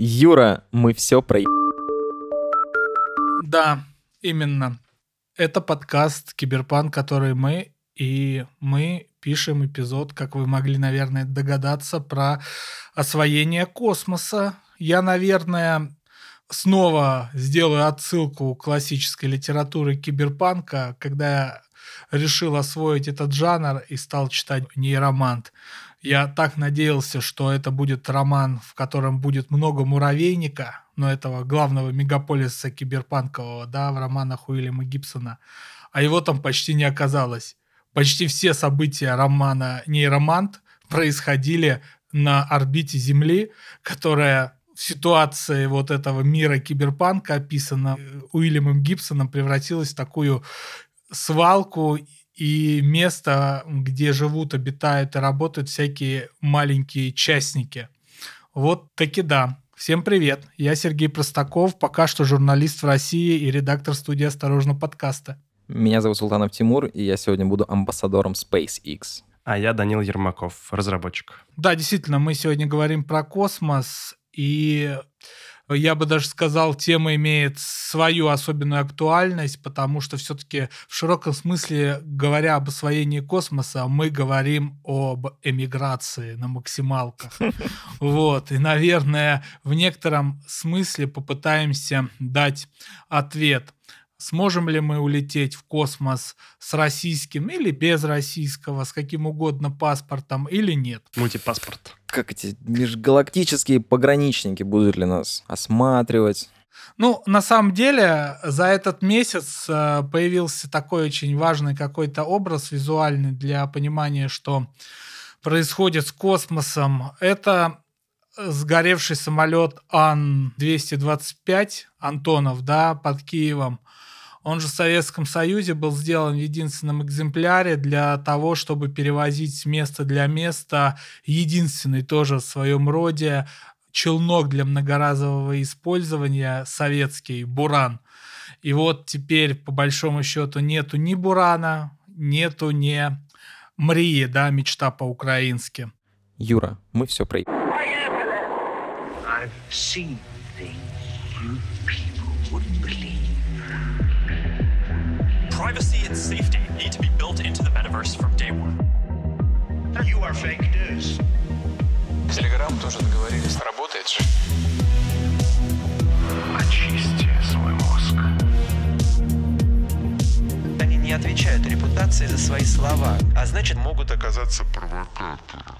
Юра, мы все про... Да, именно. Это подкаст Киберпанк, который мы, и мы пишем эпизод, как вы могли, наверное, догадаться, про освоение космоса. Я, наверное, снова сделаю отсылку классической литературе киберпанка, когда я решил освоить этот жанр и стал читать нейромант. Я так надеялся, что это будет роман, в котором будет много муравейника, но этого главного мегаполиса киберпанкового, да, в романах Уильяма Гибсона. А его там почти не оказалось. Почти все события романа «Нейромант» происходили на орбите Земли, которая в ситуации вот этого мира киберпанка описана Уильямом Гибсоном превратилась в такую свалку и место, где живут, обитают и работают всякие маленькие частники. Вот таки да. Всем привет, я Сергей Простаков, пока что журналист в России и редактор студии «Осторожно» подкаста. Меня зовут Султанов Тимур, и я сегодня буду амбассадором SpaceX. А я Данил Ермаков, разработчик. Да, действительно, мы сегодня говорим про космос, и я бы даже сказал, тема имеет свою особенную актуальность, потому что все-таки в широком смысле, говоря об освоении космоса, мы говорим об эмиграции на максималках. Вот, и, наверное, в некотором смысле попытаемся дать ответ сможем ли мы улететь в космос с российским или без российского, с каким угодно паспортом или нет. Мультипаспорт. Как эти межгалактические пограничники будут ли нас осматривать? Ну, на самом деле, за этот месяц э, появился такой очень важный какой-то образ визуальный для понимания, что происходит с космосом. Это сгоревший самолет Ан-225 Антонов, да, под Киевом. Он же в Советском Союзе был сделан в единственном экземпляре для того, чтобы перевозить с места для места единственный тоже в своем роде челнок для многоразового использования советский «Буран». И вот теперь, по большому счету, нету ни «Бурана», нету ни «Мрии», да, мечта по-украински. Юра, мы все про... I've seen privacy and safety need to be built into the metaverse from day one. You are fake news. Телеграм тоже договорились. Работает же. Очисти свой мозг. Они не отвечают репутации за свои слова, а значит могут оказаться провокатором.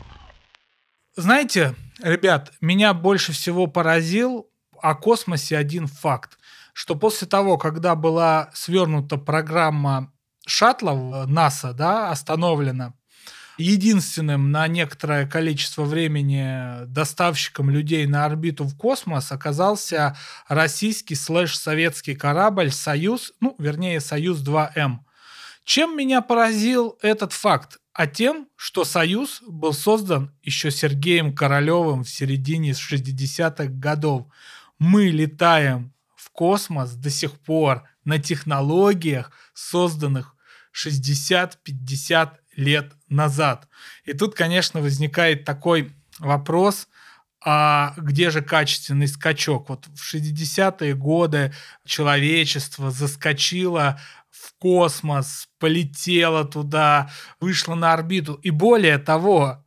Знаете, ребят, меня больше всего поразил о космосе один факт, что после того, когда была свернута программа шаттлов НАСА, да, остановлена, единственным на некоторое количество времени доставщиком людей на орбиту в космос оказался российский слэш-советский корабль «Союз», ну, вернее, «Союз-2М». Чем меня поразил этот факт? А тем, что «Союз» был создан еще Сергеем Королевым в середине 60-х годов. Мы летаем космос до сих пор на технологиях, созданных 60-50 лет назад. И тут, конечно, возникает такой вопрос, а где же качественный скачок? Вот в 60-е годы человечество заскочило в космос, полетело туда, вышло на орбиту. И более того,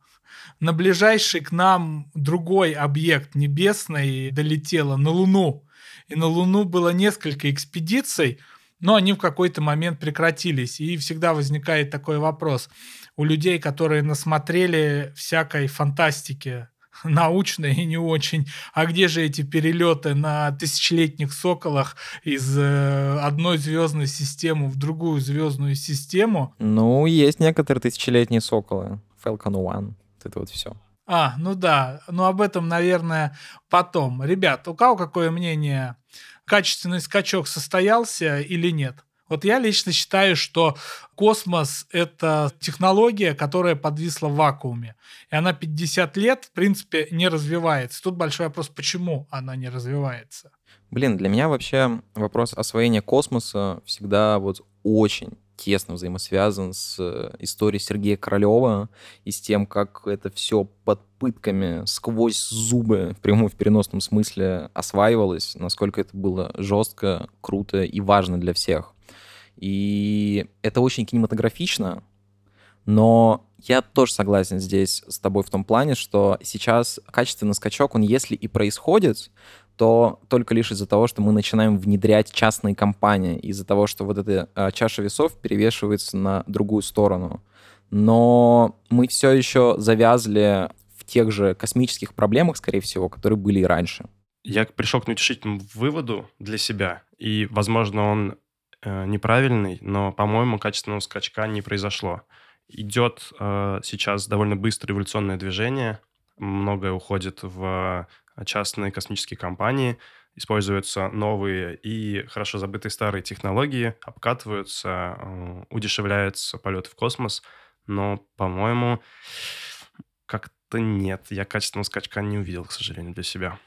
на ближайший к нам другой объект небесный долетело, на Луну. И на Луну было несколько экспедиций, но они в какой-то момент прекратились. И всегда возникает такой вопрос у людей, которые насмотрели всякой фантастики, научной и не очень. А где же эти перелеты на тысячелетних соколах из э, одной звездной системы в другую звездную систему? Ну, есть некоторые тысячелетние соколы. Falcon One. Это вот все. А, ну да, но об этом, наверное, потом. Ребят, у кого какое мнение? Качественный скачок состоялся или нет? Вот я лично считаю, что космос — это технология, которая подвисла в вакууме. И она 50 лет, в принципе, не развивается. Тут большой вопрос, почему она не развивается. Блин, для меня вообще вопрос освоения космоса всегда вот очень тесно взаимосвязан с э, историей Сергея Королева и с тем, как это все под пытками сквозь зубы в прямом в переносном смысле осваивалось, насколько это было жестко, круто и важно для всех. И это очень кинематографично, но я тоже согласен здесь с тобой в том плане, что сейчас качественный скачок, он если и происходит, то только лишь из-за того, что мы начинаем внедрять частные компании, из-за того, что вот эта а, чаша весов перевешивается на другую сторону. Но мы все еще завязли в тех же космических проблемах, скорее всего, которые были и раньше. Я пришел к неутешительному выводу для себя, и, возможно, он э, неправильный, но, по-моему, качественного скачка не произошло. Идет э, сейчас довольно быстрое революционное движение, многое уходит в частные космические компании, используются новые и хорошо забытые старые технологии, обкатываются, э, удешевляется полет в космос, но, по-моему, как-то нет. Я качественного скачка не увидел, к сожалению, для себя.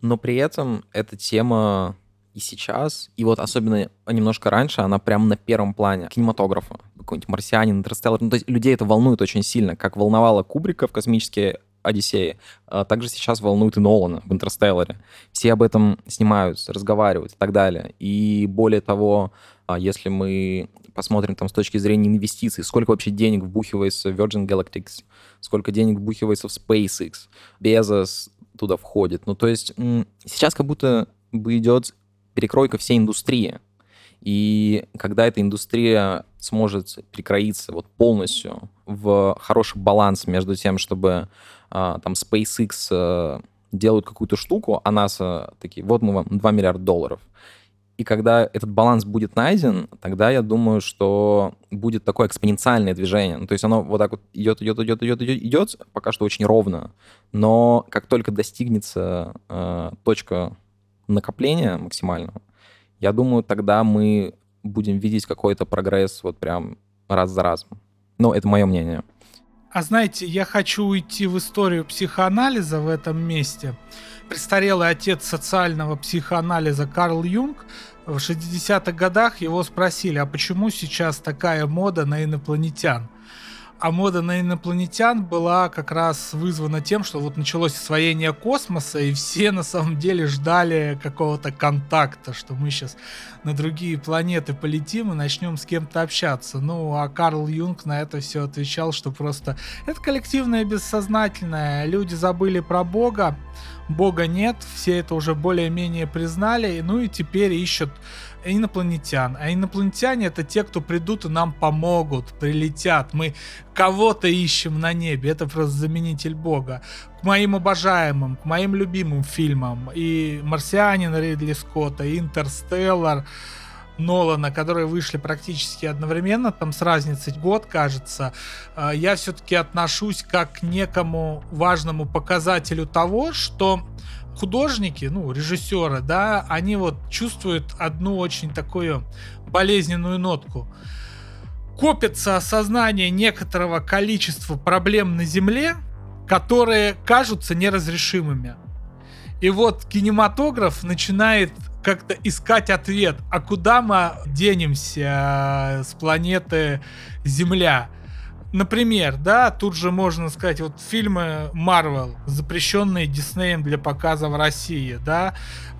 Но при этом эта тема и сейчас, и вот особенно немножко раньше, она прям на первом плане кинематографа. Какой-нибудь «Марсианин», «Интерстеллар». Ну, то есть людей это волнует очень сильно, как волновало Кубрика в «Космические Одиссеи», а также сейчас волнует и Нолана в «Интерстелларе». Все об этом снимают, разговаривают и так далее. И более того, а, если мы посмотрим там с точки зрения инвестиций, сколько вообще денег вбухивается в Virgin Galactic, сколько денег вбухивается в SpaceX, Bezos туда входит. Ну, то есть сейчас как будто бы идет перекройка всей индустрии. И когда эта индустрия сможет прикроиться вот полностью в хороший баланс между тем, чтобы а, там SpaceX а, делают какую-то штуку, а NASA такие, вот мы вам 2 миллиарда долларов. И когда этот баланс будет найден, тогда я думаю, что будет такое экспоненциальное движение. Ну, то есть оно вот так вот идет, идет, идет, идет, идет, идет, пока что очень ровно. Но как только достигнется э, точка накопления максимального, я думаю, тогда мы будем видеть какой-то прогресс вот прям раз за разом. Но это мое мнение. А знаете, я хочу уйти в историю психоанализа в этом месте. Престарелый отец социального психоанализа Карл Юнг в 60-х годах его спросили, а почему сейчас такая мода на инопланетян? А мода на инопланетян была как раз вызвана тем, что вот началось освоение космоса, и все на самом деле ждали какого-то контакта, что мы сейчас на другие планеты полетим и начнем с кем-то общаться. Ну, а Карл Юнг на это все отвечал, что просто это коллективное бессознательное. Люди забыли про Бога, Бога нет, все это уже более-менее признали, ну и теперь ищут инопланетян. А инопланетяне это те, кто придут и нам помогут, прилетят. Мы кого-то ищем на небе. Это просто заменитель Бога. К моим обожаемым, к моим любимым фильмам. И «Марсианин» Ридли Скотта, и «Интерстеллар», Нолана, которые вышли практически одновременно, там с разницей год, кажется, а, я все-таки отношусь как к некому важному показателю того, что художники, ну, режиссеры, да, они вот чувствуют одну очень такую болезненную нотку. Копится осознание некоторого количества проблем на Земле, которые кажутся неразрешимыми. И вот кинематограф начинает как-то искать ответ, а куда мы денемся э, с планеты Земля? Например, да, тут же можно сказать, вот фильмы Marvel, запрещенные Диснеем для показа в России, да,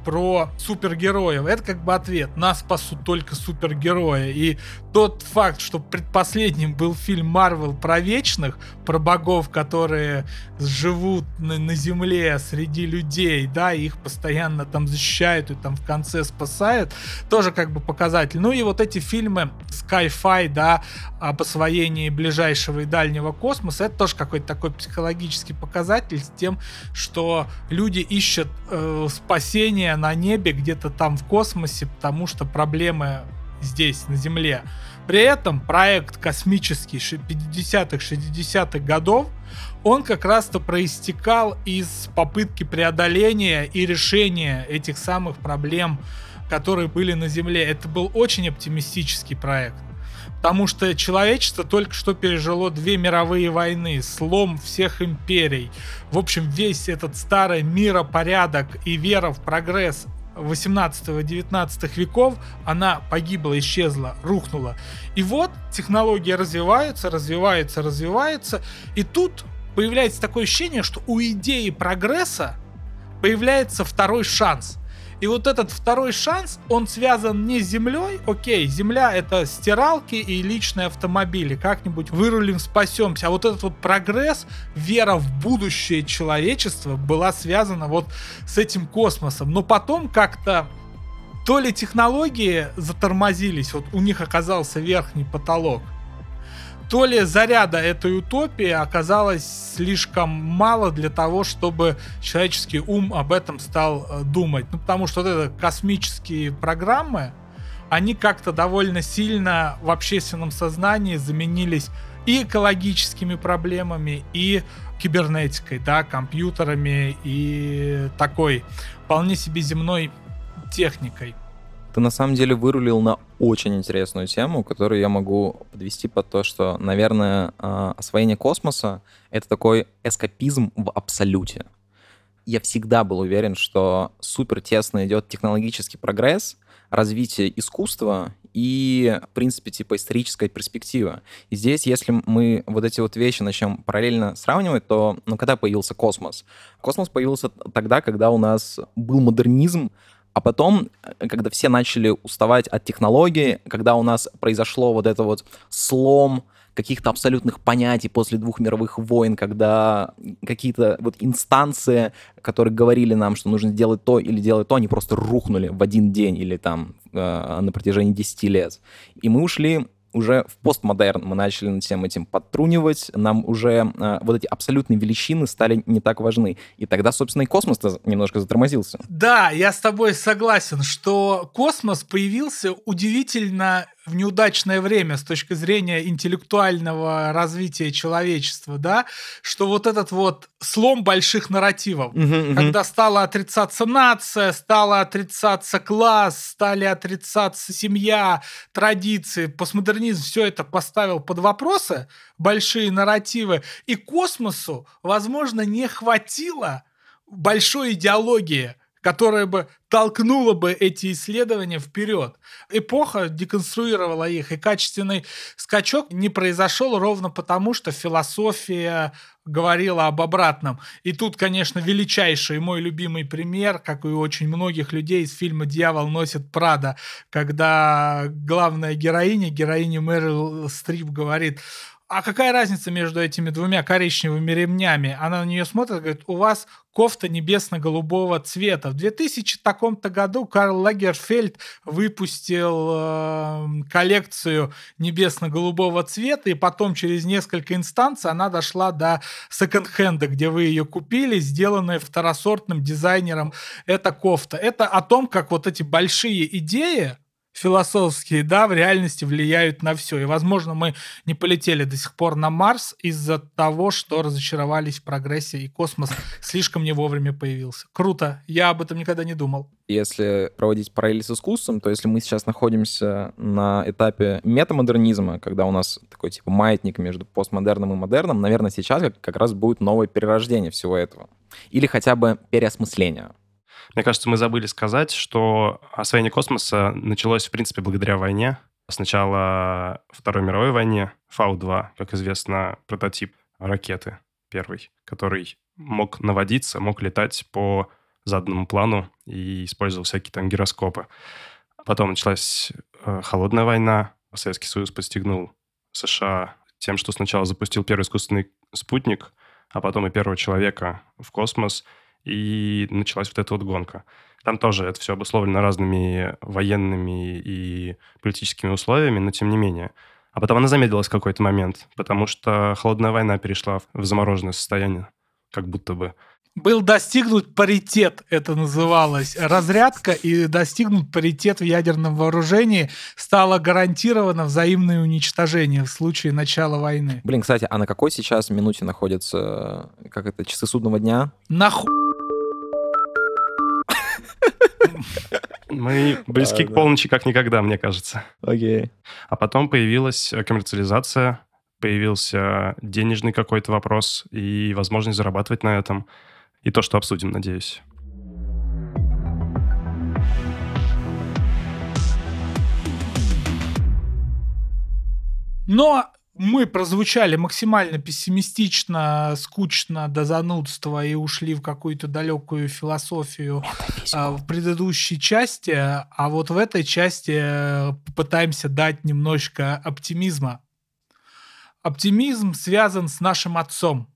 про супергероев. Это как бы ответ. Нас спасут только супергерои. И тот факт, что предпоследним был фильм Марвел про вечных, про богов, которые живут на, на земле среди людей, да, и их постоянно там защищают и там в конце спасают, тоже как бы показатель. Ну и вот эти фильмы Sky-Fi, да, об освоении ближайшего и дальнего космоса, это тоже какой-то такой психологический показатель с тем, что люди ищут э, спасение на небе где-то там в космосе, потому что проблемы здесь, на Земле. При этом проект космический 50-х, 60-х годов, он как раз-то проистекал из попытки преодоления и решения этих самых проблем, которые были на Земле. Это был очень оптимистический проект. Потому что человечество только что пережило две мировые войны, слом всех империй. В общем, весь этот старый миропорядок и вера в прогресс 18-19 веков, она погибла, исчезла, рухнула. И вот технологии развиваются, развиваются, развиваются, и тут появляется такое ощущение, что у идеи прогресса появляется второй шанс. И вот этот второй шанс, он связан не с землей, окей, земля это стиралки и личные автомобили, как-нибудь вырулим, спасемся. А вот этот вот прогресс, вера в будущее человечества была связана вот с этим космосом. Но потом как-то то ли технологии затормозились, вот у них оказался верхний потолок, то ли заряда этой утопии оказалось слишком мало для того, чтобы человеческий ум об этом стал э, думать. Ну, потому что вот это космические программы, они как-то довольно сильно в общественном сознании заменились и экологическими проблемами, и кибернетикой, да, компьютерами и такой вполне себе земной техникой. Ты на самом деле вырулил на очень интересную тему, которую я могу подвести под то, что, наверное, а, освоение космоса — это такой эскапизм в абсолюте. Я всегда был уверен, что супер тесно идет технологический прогресс, развитие искусства и, в принципе, типа историческая перспектива. И здесь, если мы вот эти вот вещи начнем параллельно сравнивать, то, ну, когда появился космос? Космос появился тогда, когда у нас был модернизм, а потом, э, когда все начали уставать от технологий, когда у нас произошло вот это вот слом каких-то абсолютных понятий после двух мировых войн, когда какие-то вот инстанции, которые говорили нам, что нужно сделать то или делать то, они просто рухнули в один день или там э, на протяжении 10 лет. И мы ушли уже в постмодерн мы начали над всем этим подтрунивать, нам уже э, вот эти абсолютные величины стали не так важны. И тогда, собственно, и космос немножко затормозился. Да, я с тобой согласен, что космос появился удивительно в неудачное время с точки зрения интеллектуального развития человечества, да, что вот этот вот слом больших нарративов, Мгм, когда мгм. стала отрицаться нация, стала отрицаться класс, стали отрицаться семья, традиции, постмодернизм все это поставил под вопросы, большие нарративы, и космосу, возможно, не хватило большой идеологии, которая бы толкнула бы эти исследования вперед. Эпоха деконструировала их, и качественный скачок не произошел ровно потому, что философия говорила об обратном. И тут, конечно, величайший мой любимый пример, как и у очень многих людей из фильма «Дьявол носит Прада», когда главная героиня, героиня Мэрил Стрип говорит, а какая разница между этими двумя коричневыми ремнями? Она на нее смотрит и говорит, у вас кофта небесно-голубого цвета. В 2000 таком-то году Карл Лагерфельд выпустил э, коллекцию небесно-голубого цвета, и потом через несколько инстанций она дошла до секонд-хенда, где вы ее купили, сделанная второсортным дизайнером. Это кофта. Это о том, как вот эти большие идеи, философские, да, в реальности влияют на все. И, возможно, мы не полетели до сих пор на Марс из-за того, что разочаровались в прогрессе, и космос слишком не вовремя появился. Круто. Я об этом никогда не думал. Если проводить параллели с искусством, то если мы сейчас находимся на этапе метамодернизма, когда у нас такой типа маятник между постмодерном и модерном, наверное, сейчас как раз будет новое перерождение всего этого. Или хотя бы переосмысление. Мне кажется, мы забыли сказать, что освоение космоса началось, в принципе, благодаря войне. Сначала Второй мировой войне, Фау-2, как известно, прототип ракеты первый, который мог наводиться, мог летать по заданному плану и использовал всякие там гироскопы. Потом началась э, холодная война. Советский Союз постигнул США тем, что сначала запустил первый искусственный спутник, а потом и первого человека в космос, и началась вот эта вот гонка. Там тоже это все обусловлено разными военными и политическими условиями, но тем не менее. А потом она замедлилась в какой-то момент, потому что холодная война перешла в замороженное состояние, как будто бы. Был достигнут паритет, это называлось, разрядка, и достигнут паритет в ядерном вооружении стало гарантировано взаимное уничтожение в случае начала войны. Блин, кстати, а на какой сейчас минуте находятся, э, как это, часы судного дня? Нахуй мы близки а, к полночи, как никогда, мне кажется. Окей. А потом появилась э, коммерциализация, появился денежный какой-то вопрос и возможность зарабатывать на этом. И то, что обсудим, надеюсь. Но мы прозвучали максимально пессимистично, скучно до занудства и ушли в какую-то далекую философию а, в предыдущей части, а вот в этой части э, попытаемся дать немножко оптимизма. Оптимизм связан с нашим отцом,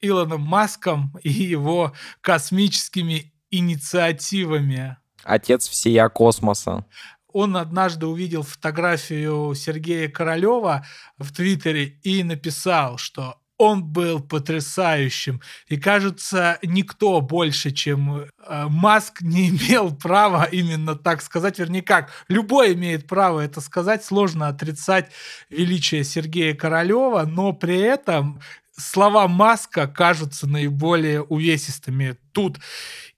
Илоном Маском и его космическими инициативами. Отец всея космоса. Он однажды увидел фотографию Сергея Королева в Твиттере и написал, что он был потрясающим. И кажется, никто больше, чем э, Маск, не имел права именно так сказать. Вернее, как, любой имеет право это сказать. Сложно отрицать величие Сергея Королева, но при этом слова Маска кажутся наиболее увесистыми тут.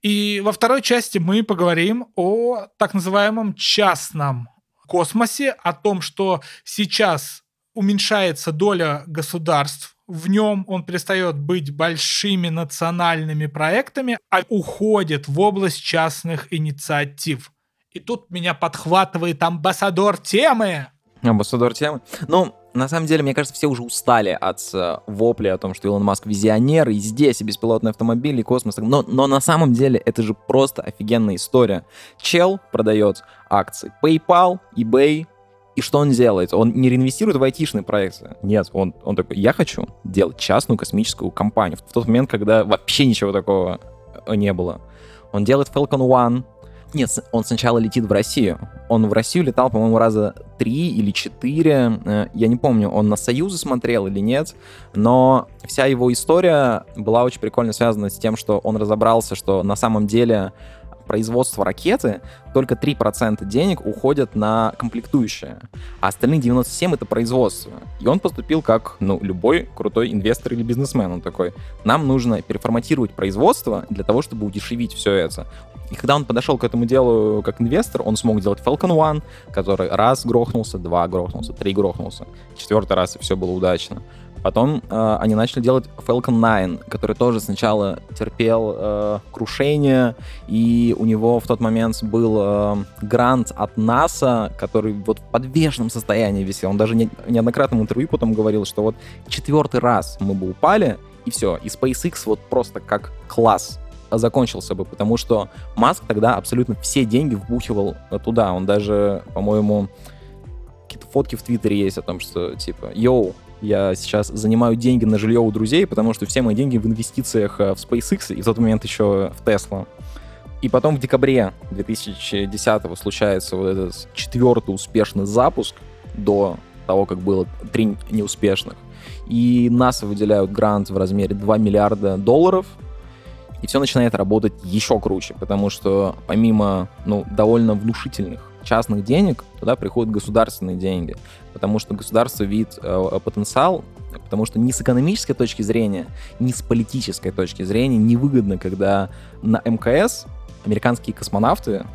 И во второй части мы поговорим о так называемом частном космосе, о том, что сейчас уменьшается доля государств в нем, он перестает быть большими национальными проектами, а уходит в область частных инициатив. И тут меня подхватывает амбассадор темы. Амбассадор темы. Ну, на самом деле, мне кажется, все уже устали от э, вопли о том, что Илон Маск визионер, и здесь, и беспилотные автомобили, и космос. Но, но на самом деле это же просто офигенная история. Чел продает акции PayPal, eBay, и что он делает? Он не реинвестирует в айтишные проекты. Нет, он, он такой, я хочу делать частную космическую компанию. В тот момент, когда вообще ничего такого э, не было. Он делает Falcon One, нет, он сначала летит в Россию. Он в Россию летал, по-моему, раза три или четыре. Э, я не помню, он на Союзы смотрел или нет. Но вся его история была очень прикольно связана с тем, что он разобрался, что на самом деле производства ракеты только 3% денег уходят на комплектующие, а остальные 97% это производство. И он поступил как, ну, любой крутой инвестор или бизнесмен. Он такой, нам нужно переформатировать производство для того, чтобы удешевить все это. И когда он подошел к этому делу как инвестор, он смог делать Falcon One, который раз грохнулся, два грохнулся, три грохнулся, четвертый раз, и все было удачно. Потом э, они начали делать Falcon 9, который тоже сначала терпел э, крушение, и у него в тот момент был э, грант от НАСА, который вот в подвешенном состоянии висел. Он даже не, неоднократно в интервью потом говорил, что вот четвертый раз мы бы упали, и все. И SpaceX вот просто как класс закончился бы, потому что Маск тогда абсолютно все деньги вбухивал туда. Он даже, по-моему, какие-то фотки в Твиттере есть о том, что типа, йоу, я сейчас занимаю деньги на жилье у друзей, потому что все мои деньги в инвестициях э, в SpaceX и в тот момент еще в Tesla. И потом в декабре 2010 случается вот этот четвертый успешный запуск до того, как было три неуспешных. И НАСА выделяют грант в размере 2 миллиарда долларов, и все начинает работать еще круче, потому что помимо ну, довольно внушительных частных денег, туда приходят государственные деньги, потому что государство видит э, потенциал, потому что ни с экономической точки зрения, ни с политической точки зрения невыгодно, когда на МКС американские космонавты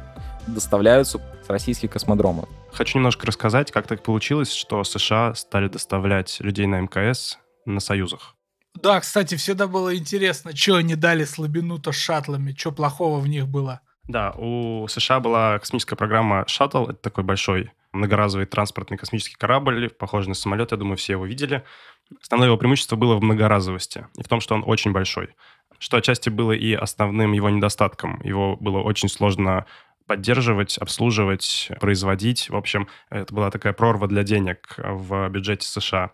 доставляются с российских космодромов. Хочу немножко рассказать, как так получилось, что США стали доставлять людей на МКС на союзах. Да, кстати, всегда было интересно, что они дали слабину-то с шаттлами, что плохого в них было. Да, у США была космическая программа «Шаттл». Это такой большой многоразовый транспортный космический корабль, похожий на самолет. Я думаю, все его видели. Основное его преимущество было в многоразовости и в том, что он очень большой. Что отчасти было и основным его недостатком. Его было очень сложно поддерживать, обслуживать, производить. В общем, это была такая прорва для денег в бюджете США.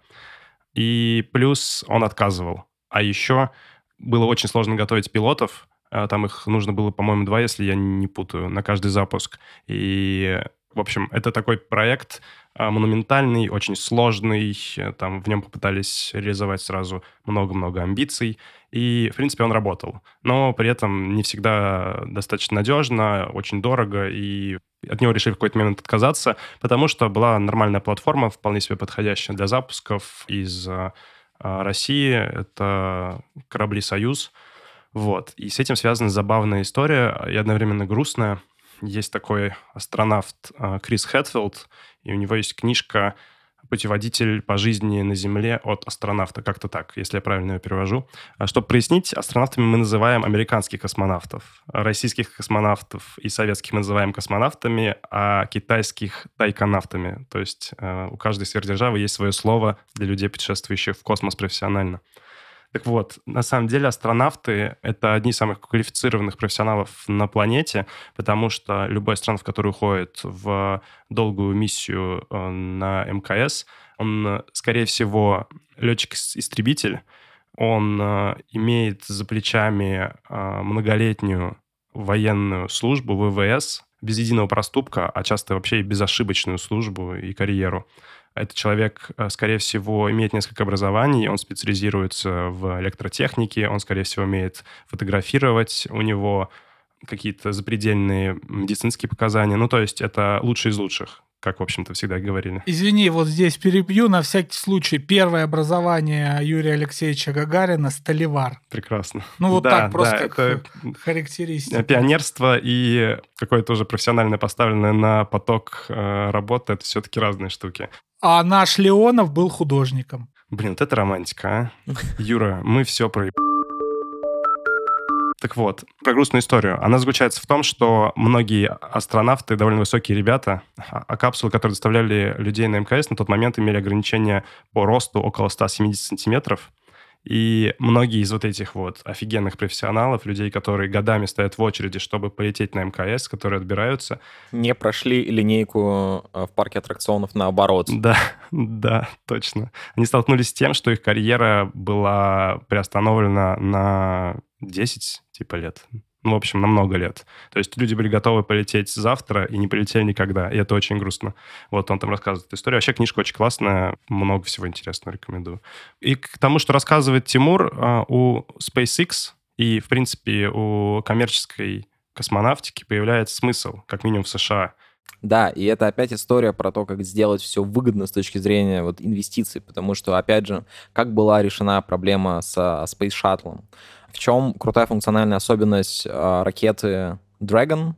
И плюс он отказывал. А еще было очень сложно готовить пилотов, там их нужно было, по-моему, два, если я не путаю, на каждый запуск. И, в общем, это такой проект а, монументальный, очень сложный. Там в нем попытались реализовать сразу много-много амбиций. И, в принципе, он работал. Но при этом не всегда достаточно надежно, очень дорого, и от него решили в какой-то момент отказаться, потому что была нормальная платформа, вполне себе подходящая для запусков из а, России. Это корабли «Союз», вот. И с этим связана забавная история и одновременно грустная. Есть такой астронавт а, Крис Хэтфилд, и у него есть книжка путеводитель по жизни на Земле от астронавта, как-то так, если я правильно ее перевожу. А чтобы прояснить, астронавтами мы называем американских космонавтов, российских космонавтов и советских мы называем космонавтами, а китайских — тайконавтами. То есть э, у каждой сверхдержавы есть свое слово для людей, путешествующих в космос профессионально. Так вот, на самом деле астронавты — это одни из самых квалифицированных профессионалов на планете, потому что любой астронавт, который уходит в долгую миссию э, на МКС, он, скорее всего, летчик-истребитель, он э, имеет за плечами э, многолетнюю военную службу ВВС без единого проступка, а часто вообще и безошибочную службу и карьеру. Этот человек, э, скорее всего, имеет несколько образований, он специализируется в электротехнике, он, скорее всего, умеет фотографировать, у него какие-то запредельные медицинские показания. Ну, то есть это лучший из лучших, как, в общем-то, всегда говорили. Извини, вот здесь перебью на всякий случай. Первое образование Юрия Алексеевича Гагарина – столевар. Прекрасно. Ну, вот Да, так просто да, это характеристика. пионерство и какое-то уже профессиональное поставленное на поток э, работы — это все-таки разные штуки. А наш Леонов был художником. Блин, вот это романтика, а? Юра, мы все про... Так вот, про грустную историю. Она заключается в том, что многие астронавты, довольно высокие ребята, а а капсулы, которые доставляли людей на МКС, на тот момент имели ограничения по росту около 170 сантиметров. И многие из вот этих вот офигенных профессионалов, людей, которые годами стоят в очереди, чтобы полететь на МКС, которые отбираются, Не прошли линейку э, в парке аттракционов наоборот. Да, да, точно. Они столкнулись с тем, что их карьера была приостановлена на 10 типа лет. Ну, в общем, на много лет. То есть люди были готовы полететь завтра и не полетели никогда. И это очень грустно. Вот он там рассказывает эту историю. Вообще книжка очень классная. Много всего интересного рекомендую. И к тому, что рассказывает Тимур, а, у SpaceX и, в принципе, у коммерческой космонавтики появляется смысл, как минимум в США. Да, и это опять история про то, как сделать все выгодно с точки зрения вот инвестиций, потому что, опять же, как была решена проблема с Space Shuttle. В чем крутая функциональная особенность а, ракеты Dragon?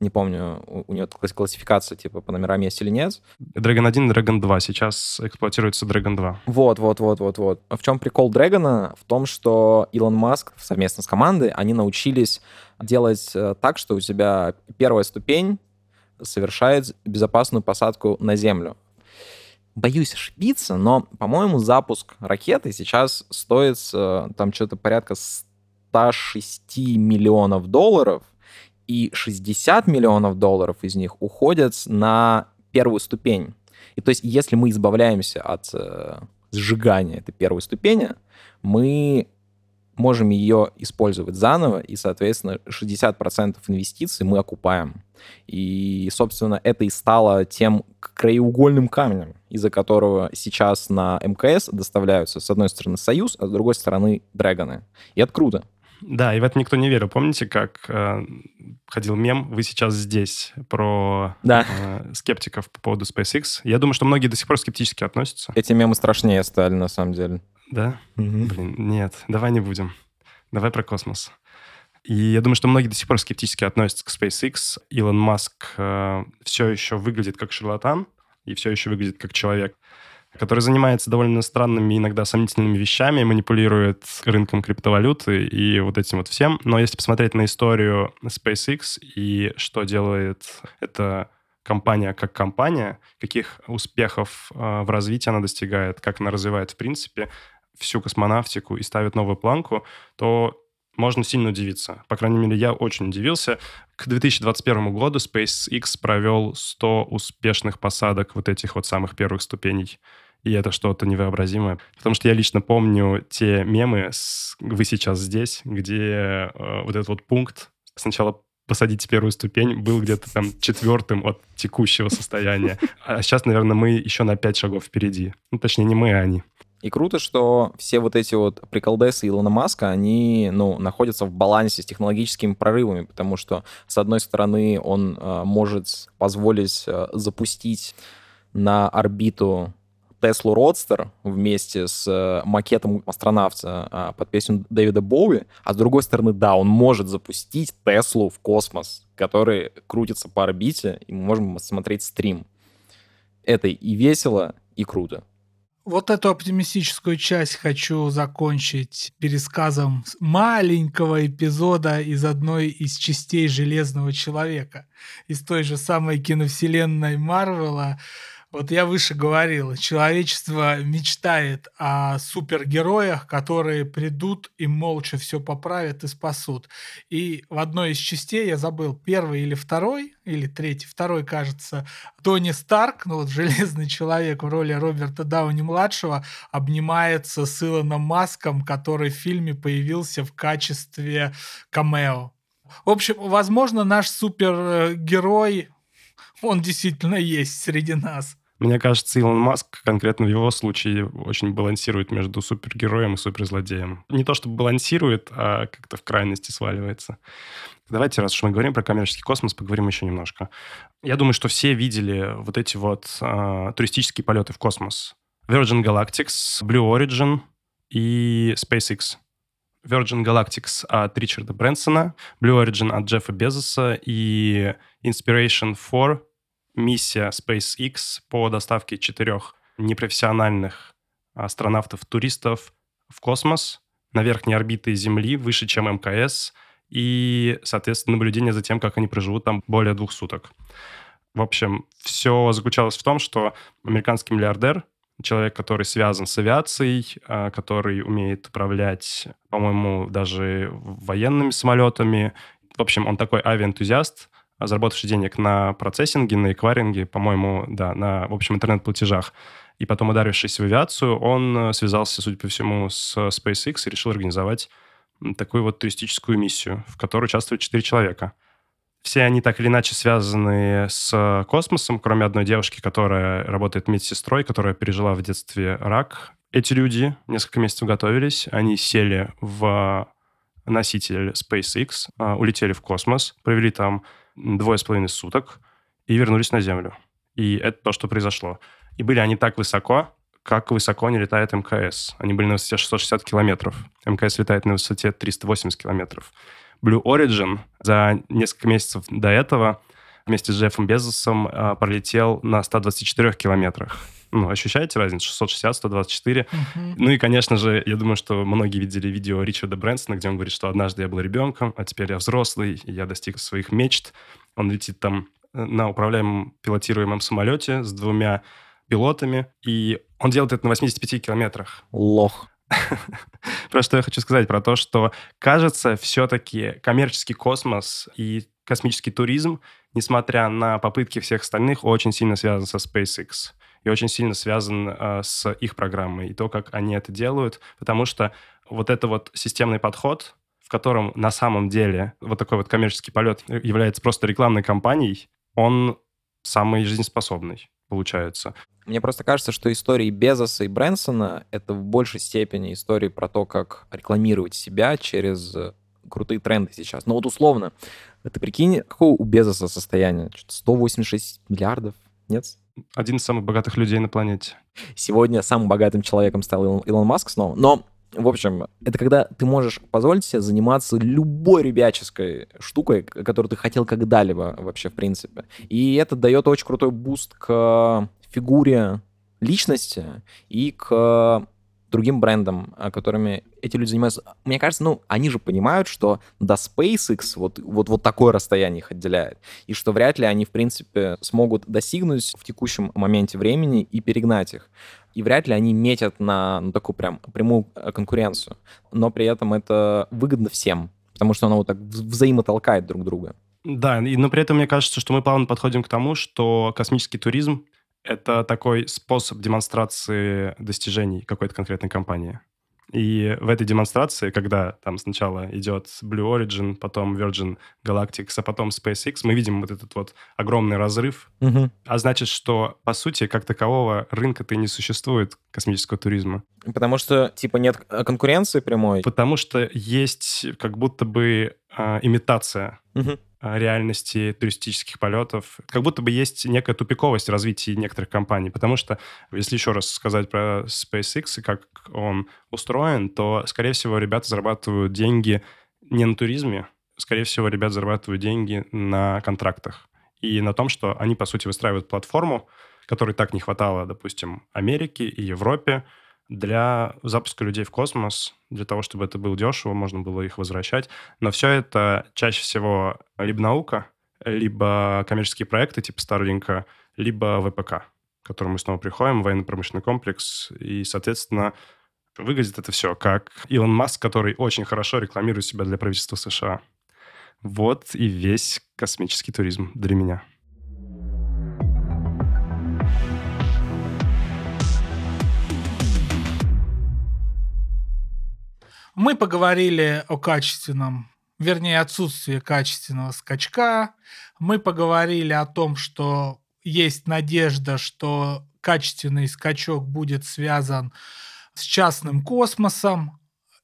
Не помню, у, у нее класс- классификация типа по номерам есть или нет. Dragon 1 и Dragon 2. Сейчас эксплуатируется Dragon 2. Вот, вот, вот, вот, вот. В чем прикол Дрэгона? В том, что Илон Маск совместно с командой, они научились делать э, так, что у тебя первая ступень совершает безопасную посадку на Землю. Боюсь ошибиться, но, по-моему, запуск ракеты сейчас стоит э, там что-то порядка 106 миллионов долларов, и 60 миллионов долларов из них уходят на первую ступень. И то есть, если мы избавляемся от э, сжигания этой первой ступени, мы можем ее использовать заново, и, соответственно, 60% инвестиций мы окупаем. И, собственно, это и стало тем краеугольным камнем, из-за которого сейчас на МКС доставляются, с одной стороны, Союз, а с другой стороны, Дрэгоны. И это круто. Да, и в это никто не верил. Помните, как э, ходил мем «Вы сейчас здесь» про Да. э, скептиков по поводу SpaceX? Я думаю, что многие до сих пор скептически относятся. Эти мемы страшнее стали, на самом деле. Да? Блин, нет, давай не будем. Давай про космос. И я думаю, что многие до сих пор скептически относятся к SpaceX. Илон Маск э, все еще выглядит как шарлатан и все еще выглядит как человек, который занимается довольно странными, иногда сомнительными вещами, манипулирует рынком криптовалюты и вот этим вот всем. Но если посмотреть на историю SpaceX и что делает эта компания как компания, каких успехов э, в развитии она достигает, как она развивает в принципе всю космонавтику и ставит новую планку, то можно сильно удивиться. По крайней мере, я очень удивился. К 2021 году SpaceX провел 100 успешных посадок вот этих вот самых первых ступеней. И это что-то невообразимое. Потому что я лично помню те мемы с «Вы сейчас здесь», где э, вот этот вот пункт сначала посадить первую ступень был где-то там четвертым от текущего состояния. А сейчас, наверное, мы еще на пять шагов впереди. Ну, точнее, не мы, а они. И круто, что все вот эти вот приколдесы Илона Маска, они, ну, находятся в балансе с технологическими прорывами, потому что, с одной стороны, он э, может позволить э, запустить на орбиту Теслу Родстер вместе с э, макетом астронавта э, под песню Дэвида Боуи, а с другой стороны, да, он может запустить Теслу в космос, который крутится по орбите, и мы можем смотреть стрим. Это и весело, и круто. Вот эту оптимистическую часть хочу закончить пересказом маленького эпизода из одной из частей Железного Человека, из той же самой киновселенной Марвела, вот я выше говорил, человечество мечтает о супергероях, которые придут и молча все поправят и спасут. И в одной из частей, я забыл, первый или второй, или третий, второй, кажется, Тони Старк, ну вот Железный Человек в роли Роберта Дауни-младшего, обнимается с Илоном Маском, который в фильме появился в качестве камео. В общем, возможно, наш супергерой, он действительно есть среди нас. Мне кажется, Илон Маск конкретно в его случае очень балансирует между супергероем и суперзлодеем. Не то чтобы балансирует, а как-то в крайности сваливается. Давайте, раз уж мы говорим про коммерческий космос, поговорим еще немножко. Я думаю, что все видели вот эти вот э, туристические полеты в космос. Virgin Galactics, Blue Origin и SpaceX. Virgin Galactics от Ричарда Брэнсона, Blue Origin от Джеффа Безоса и Inspiration 4 миссия SpaceX по доставке четырех непрофессиональных астронавтов-туристов в космос на верхней орбиты Земли, выше, чем МКС, и, соответственно, наблюдение за тем, как они проживут там более двух суток. В общем, все заключалось в том, что американский миллиардер, человек, который связан с авиацией, а, который умеет управлять, по-моему, даже военными самолетами. В общем, он такой авиаэнтузиаст, заработавший денег на процессинге, на эквайринге, по-моему, да, на, в общем, интернет-платежах, и потом ударившись в авиацию, он э, связался, судя по всему, с SpaceX и решил организовать такую вот туристическую миссию, в которой участвуют четыре человека. Все они так или иначе связаны с космосом, кроме одной девушки, которая работает медсестрой, которая пережила в детстве рак. Эти люди несколько месяцев готовились, они сели в носитель SpaceX, а, улетели в космос, провели там двое с половиной суток и вернулись на Землю. И это то, что произошло. И были они так высоко, как высоко не летает МКС. Они были на высоте 660 километров. МКС летает на высоте 380 километров. Blue Origin за несколько месяцев до этого вместе с Джеффом Безосом э, пролетел на 124 километрах. Ну, ощущаете разницу? 660, 124. Uh-huh. Ну и, конечно же, я думаю, что многие видели видео Ричарда Брэнсона, где он говорит, что однажды я был ребенком, а теперь я взрослый, и я достиг своих мечт. Он летит там э, на управляемом пилотируемом самолете с двумя пилотами, и он делает это на 85 километрах. Лох. Про что я хочу сказать? Про то, что, кажется, все-таки коммерческий космос и космический туризм, несмотря на попытки всех остальных, очень сильно связан со SpaceX и очень сильно связан э, с их программой и то, как они это делают, потому что вот это вот системный подход, в котором на самом деле вот такой вот коммерческий полет является просто рекламной кампанией, он самый жизнеспособный получается. Мне просто кажется, что истории Безоса и Брэнсона — это в большей степени истории про то, как рекламировать себя через крутые тренды сейчас. Но вот условно, ты прикинь, какого у Безоса состояние? 186 миллиардов? Нет? Один из самых богатых людей на планете. Сегодня самым богатым человеком стал Илон, Илон Маск снова. Но в общем, это когда ты можешь позволить себе заниматься любой ребяческой штукой, которую ты хотел когда-либо вообще, в принципе. И это дает очень крутой буст к фигуре личности и к другим брендам, а, которыми эти люди занимаются. Мне кажется, ну, они же понимают, что до SpaceX вот, вот, вот такое расстояние их отделяет, и что вряд ли они, в принципе, смогут достигнуть в текущем моменте времени и перегнать их. И вряд ли они метят на ну, такую прям прямую э, конкуренцию. Но при этом это выгодно всем, потому что оно вот так взаимотолкает друг друга. Да, но при этом мне кажется, что мы плавно подходим к тому, что космический туризм это такой способ демонстрации достижений какой-то конкретной компании. И в этой демонстрации, когда там сначала идет Blue Origin, потом Virgin Galactic, а потом SpaceX, мы видим вот этот вот огромный разрыв. Угу. А значит, что, по сути, как такового рынка-то и не существует космического туризма. Потому что, типа, нет конкуренции прямой? Потому что есть как будто бы э, имитация. Угу. А, реальности туристических полетов. Как будто бы есть некая тупиковость развития некоторых компаний, потому что, если еще раз сказать про SpaceX и как он устроен, то, скорее всего, ребята зарабатывают деньги не на туризме, скорее всего, ребята зарабатывают деньги на контрактах и на том, что они, по сути, выстраивают платформу, которой так не хватало, допустим, Америке и Европе для запуска людей в космос, для того, чтобы это было дешево, можно было их возвращать. Но все это чаще всего либо наука, либо коммерческие проекты типа Starlink, либо ВПК, к которому мы снова приходим, военно-промышленный комплекс, и, соответственно, выглядит это все как Илон Маск, который очень хорошо рекламирует себя для правительства США. Вот и весь космический туризм для меня. Мы поговорили о качественном, вернее, отсутствии качественного скачка. Мы поговорили о том, что есть надежда, что качественный скачок будет связан с частным космосом.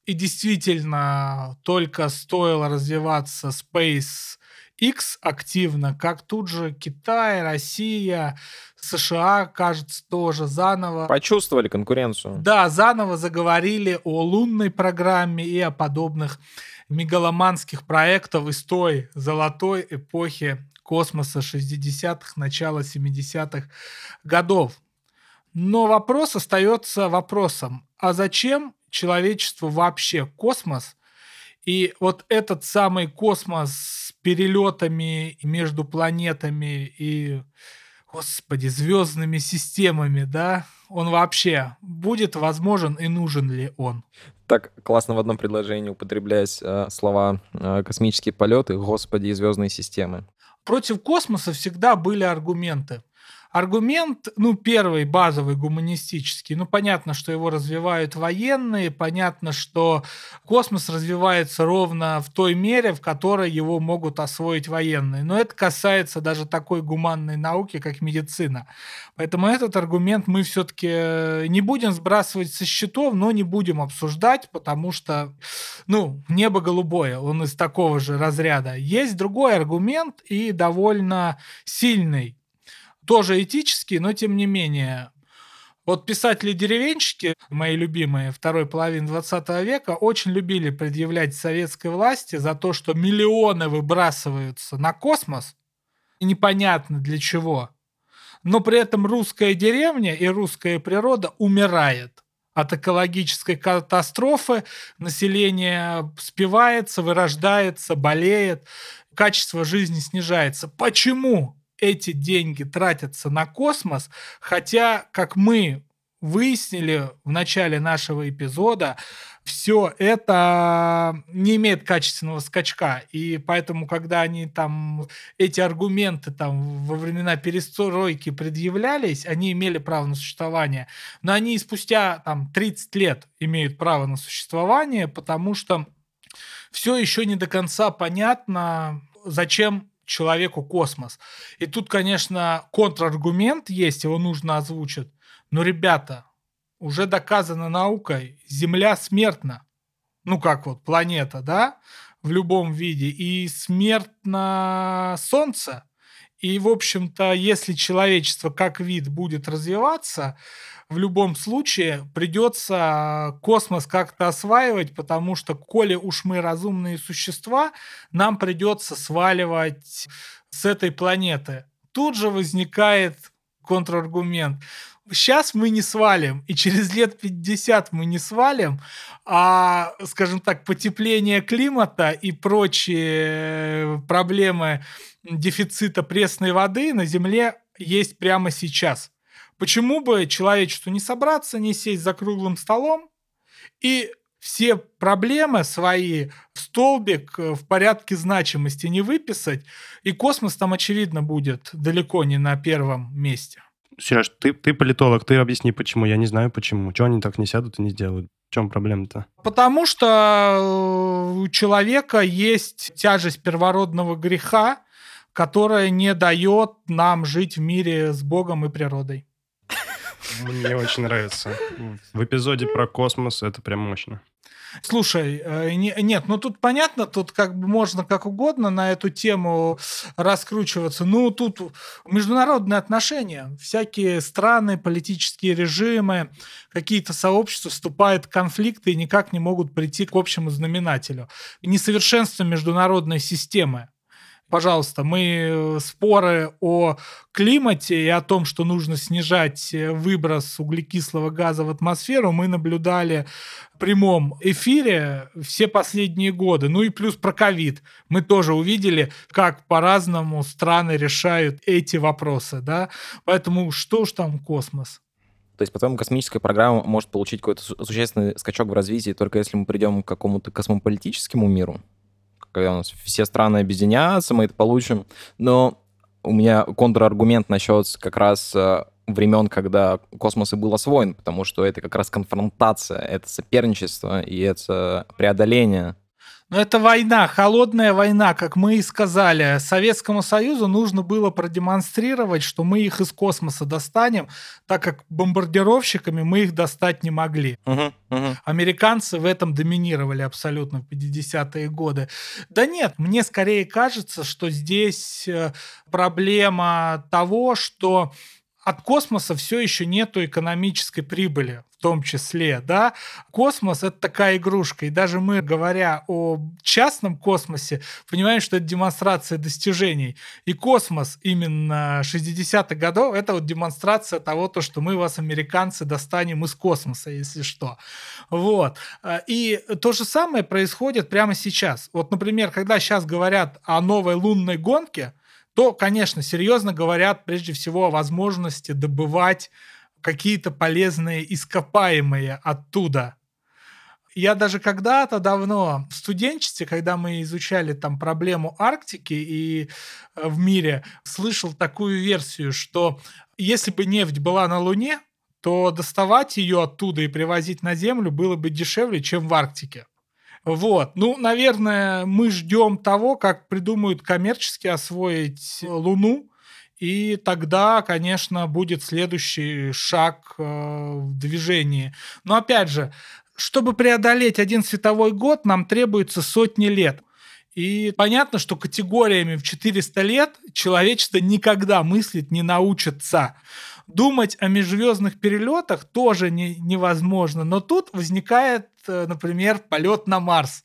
И действительно, только стоило развиваться Space X активно, как тут же Китай, Россия, США, кажется, тоже заново. Почувствовали конкуренцию. Да, заново заговорили о лунной программе и о подобных мегаломанских проектов из той золотой эпохи космоса 60-х, начала 70-х годов. Но вопрос остается вопросом, а зачем человечеству вообще космос? И вот этот самый космос с перелетами между планетами и, господи, звездными системами, да, он вообще будет возможен и нужен ли он? Так классно в одном предложении употреблять э, слова э, космические полеты, господи, и звездные системы. Против космоса всегда были аргументы. Аргумент, ну, первый, базовый, гуманистический. Ну, понятно, что его развивают военные, понятно, что космос развивается ровно в той мере, в которой его могут освоить военные. Но это касается даже такой гуманной науки, как медицина. Поэтому этот аргумент мы все-таки э, не будем сбрасывать со счетов, но не будем обсуждать, потому что, ну, небо голубое, он из такого же разряда. Есть другой аргумент и довольно сильный тоже этический, но тем не менее. Вот писатели-деревенщики, мои любимые, второй половины 20 века, очень любили предъявлять советской власти за то, что миллионы выбрасываются на космос, и непонятно для чего. Но при этом русская деревня и русская природа умирает от экологической катастрофы, население спивается, вырождается, болеет, качество жизни снижается. Почему? Эти деньги тратятся на космос, хотя, как мы выяснили в начале нашего эпизода, все это не имеет качественного скачка. И поэтому, когда они там, эти аргументы там во времена перестройки предъявлялись, они имели право на существование. Но они спустя там 30 лет имеют право на существование, потому что все еще не до конца понятно, зачем человеку космос. И тут, конечно, контраргумент есть, его нужно озвучить. Но, ребята, уже доказано наукой, Земля смертна. Ну, как вот планета, да, в любом виде. И смертно Солнце. И, в общем-то, если человечество как вид будет развиваться, в любом случае придется космос как-то осваивать, потому что, коли уж мы разумные существа, нам придется сваливать с этой планеты. Тут же возникает контраргумент. Сейчас мы не свалим, и через лет 50 мы не свалим, а, скажем так, потепление климата и прочие проблемы дефицита пресной воды на Земле есть прямо сейчас. Почему бы человечеству не собраться, не сесть за круглым столом и все проблемы свои в столбик э, в порядке значимости не выписать, и космос там, очевидно, будет далеко не на первом месте. Сереж, ты, ты политолог, ты объясни, почему. Я не знаю, почему. Чего они так не сядут и не сделают? В чем проблема-то? Потому что э, у человека есть тяжесть первородного греха, которая не дает нам жить в мире с Богом и природой. Мне очень нравится. В эпизоде про космос это прям мощно. Слушай, э, не, нет, ну тут понятно, тут как бы можно как угодно на эту тему раскручиваться. Ну тут международные отношения, всякие страны, политические режимы, какие-то сообщества вступают в конфликты и никак не могут прийти к общему знаменателю. Несовершенство международной системы Пожалуйста, мы э, споры о климате и о том, что нужно снижать э, выброс углекислого газа в атмосферу, мы наблюдали в прямом эфире все последние годы. Ну и плюс про ковид. Мы тоже увидели, как по-разному страны решают эти вопросы. Да? Поэтому что уж там космос. То есть, потом космическая программа может получить какой-то существенный скачок в развитии только если мы придем к какому-то космополитическому миру, когда у нас все страны объединятся, мы это получим. Но у меня контраргумент насчет как раз э, времен, когда космос и был освоен, потому что это как раз конфронтация, это соперничество и это преодоление но это война, холодная война, как мы и сказали. Советскому Союзу нужно было продемонстрировать, что мы их из космоса достанем, так как бомбардировщиками мы их достать не могли. Угу, угу. Американцы в этом доминировали абсолютно в 50-е годы. Да нет, мне скорее кажется, что здесь э, проблема того, что от космоса все еще нету экономической прибыли в том числе, да. Космос — это такая игрушка, и даже мы, говоря о частном космосе, понимаем, что это демонстрация достижений. И космос именно 60-х годов — это вот демонстрация того, то, что мы вас, американцы, достанем из космоса, если что. Вот. И то же самое происходит прямо сейчас. Вот, например, когда сейчас говорят о новой лунной гонке, то, конечно, серьезно говорят прежде всего о возможности добывать какие-то полезные ископаемые оттуда. Я даже когда-то давно в студенчестве, когда мы изучали там проблему Арктики и э, в мире, слышал такую версию, что если бы нефть была на Луне, то доставать ее оттуда и привозить на Землю было бы дешевле, чем в Арктике. Вот. Ну, наверное, мы ждем того, как придумают коммерчески освоить Луну, и тогда, конечно, будет следующий шаг э, в движении. Но опять же, чтобы преодолеть один световой год, нам требуется сотни лет. И понятно, что категориями в 400 лет человечество никогда мыслить не научится. Думать о межзвездных перелетах тоже не, невозможно. Но тут возникает, э, например, полет на Марс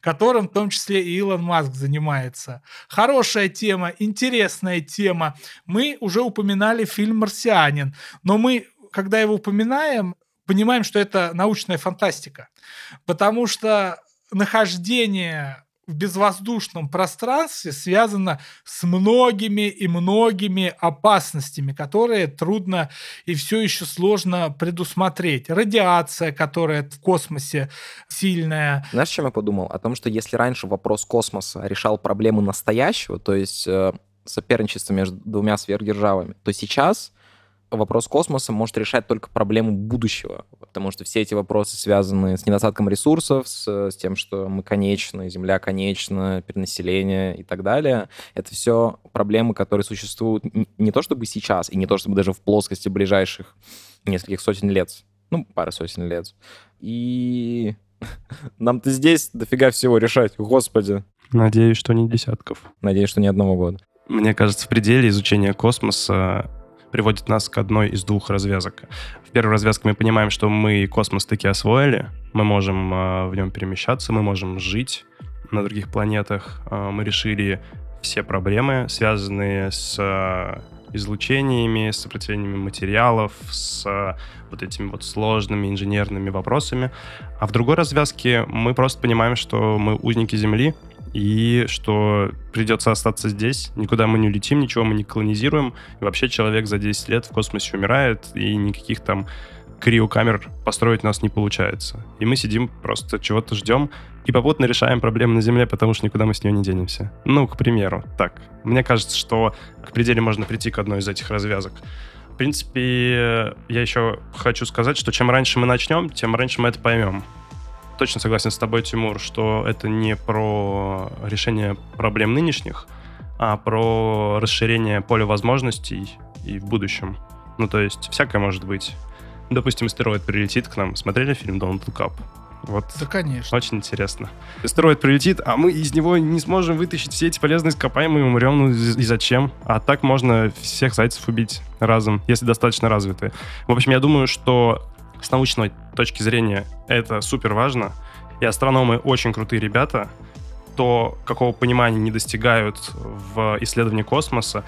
которым в том числе и Илон Маск занимается. Хорошая тема, интересная тема. Мы уже упоминали фильм «Марсианин», но мы, когда его упоминаем, понимаем, что это научная фантастика. Потому что нахождение в безвоздушном пространстве связано с многими и многими опасностями, которые трудно и все еще сложно предусмотреть. Радиация, которая в космосе сильная. Знаешь, чем я подумал? О том, что если раньше вопрос космоса решал проблему настоящего, то есть э, соперничество между двумя сверхдержавами, то сейчас вопрос космоса может решать только проблему будущего, потому что все эти вопросы связаны с недостатком ресурсов, с, с тем, что мы конечны, Земля конечна, перенаселение и так далее. Это все проблемы, которые существуют не то чтобы сейчас, и не то чтобы даже в плоскости ближайших нескольких сотен лет, ну, пары сотен лет. И нам-то здесь дофига всего решать, господи. Надеюсь, что не десятков. Надеюсь, что ни одного года. Мне кажется, в пределе изучения космоса приводит нас к одной из двух развязок. В первой развязке мы понимаем, что мы космос таки освоили, мы можем э, в нем перемещаться, мы можем жить на других планетах, э, мы решили все проблемы, связанные с э, излучениями, с сопротивлениями материалов, с э, вот этими вот сложными инженерными вопросами. А в другой развязке мы просто понимаем, что мы узники Земли, и что придется остаться здесь, никуда мы не улетим, ничего мы не колонизируем, и вообще человек за 10 лет в космосе умирает, и никаких там криокамер построить у нас не получается. И мы сидим, просто чего-то ждем и попутно решаем проблемы на Земле, потому что никуда мы с нее не денемся. Ну, к примеру, так. Мне кажется, что к пределе можно прийти к одной из этих развязок. В принципе, я еще хочу сказать, что чем раньше мы начнем, тем раньше мы это поймем точно согласен с тобой, Тимур, что это не про решение проблем нынешних, а про расширение поля возможностей и в будущем. Ну, то есть, всякое может быть. Допустим, астероид прилетит к нам. Смотрели фильм «Don't Look Up»? Вот. Да, конечно. Очень интересно. Астероид прилетит, а мы из него не сможем вытащить все эти полезные ископаемые, мы умрем, ну и зачем? А так можно всех зайцев убить разом, если достаточно развитые. В общем, я думаю, что с научной точки зрения это супер важно. И астрономы очень крутые ребята. то, какого понимания не достигают в исследовании космоса,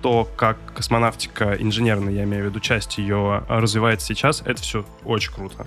то, как космонавтика инженерная, я имею в виду часть ее, развивается сейчас, это все очень круто.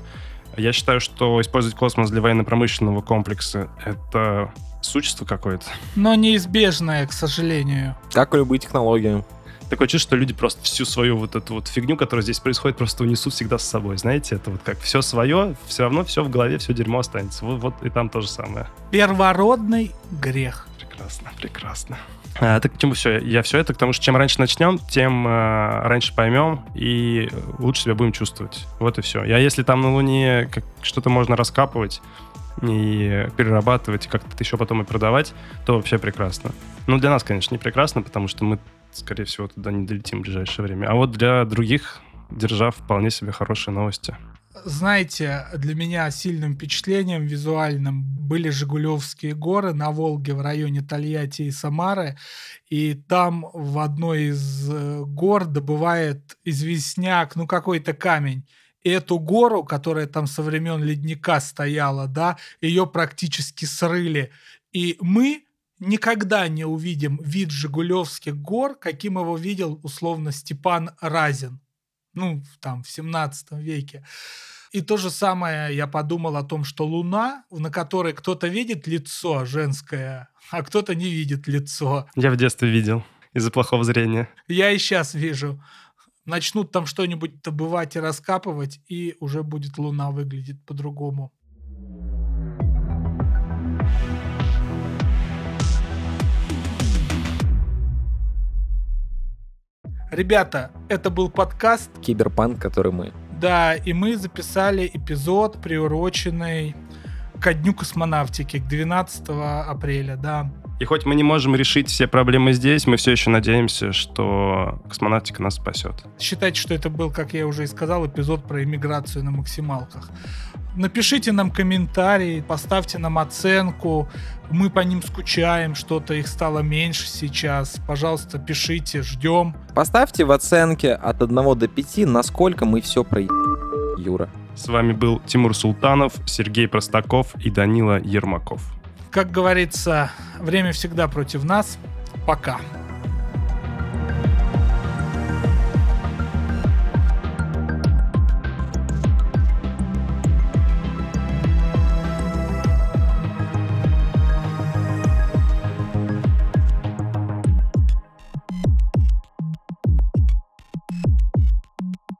Я считаю, что использовать космос для военно-промышленного комплекса — это существо какое-то. Но неизбежное, к сожалению. Как и любые технологии. Такое чувство, что люди просто всю свою вот эту вот фигню, которая здесь происходит, просто унесут всегда с собой. Знаете, это вот как все свое, все равно все в голове, все дерьмо останется. Вот, вот и там то же самое. Первородный грех. Прекрасно, прекрасно. А, так к чему все? Я все это к тому, что чем раньше начнем, тем э, раньше поймем и лучше себя будем чувствовать. Вот и все. Я если там на Луне как, что-то можно раскапывать и перерабатывать, и как-то еще потом и продавать, то вообще прекрасно. Ну, для нас, конечно, не прекрасно, потому что мы, скорее всего, туда не долетим в ближайшее время. А вот для других держав вполне себе хорошие новости. Знаете, для меня сильным впечатлением визуальным были Жигулевские горы на Волге в районе Тольятти и Самары. И там в одной из э, гор добывает известняк, ну какой-то камень. И эту гору, которая там со времен ледника стояла, да, ее практически срыли. И мы никогда не увидим вид Жигулевских гор, каким его видел условно Степан Разин. Ну, там, в 17 веке. И то же самое я подумал о том, что Луна, на которой кто-то видит лицо женское, а кто-то не видит лицо. Я в детстве видел из-за плохого зрения. Я и сейчас вижу. Начнут там что-нибудь добывать и раскапывать, и уже будет Луна выглядеть по-другому. Ребята, это был подкаст Киберпанк, который мы. Да, и мы записали эпизод, приуроченный ко дню космонавтики, к 12 апреля, да. И хоть мы не можем решить все проблемы здесь, мы все еще надеемся, что космонавтика нас спасет. Считайте, что это был, как я уже и сказал, эпизод про иммиграцию на максималках. Напишите нам комментарии, поставьте нам оценку. Мы по ним скучаем, что-то их стало меньше сейчас. Пожалуйста, пишите, ждем. Поставьте в оценке от 1 до 5, насколько мы все про Юра. С вами был Тимур Султанов, Сергей Простаков и Данила Ермаков. Как говорится, время всегда против нас. Пока.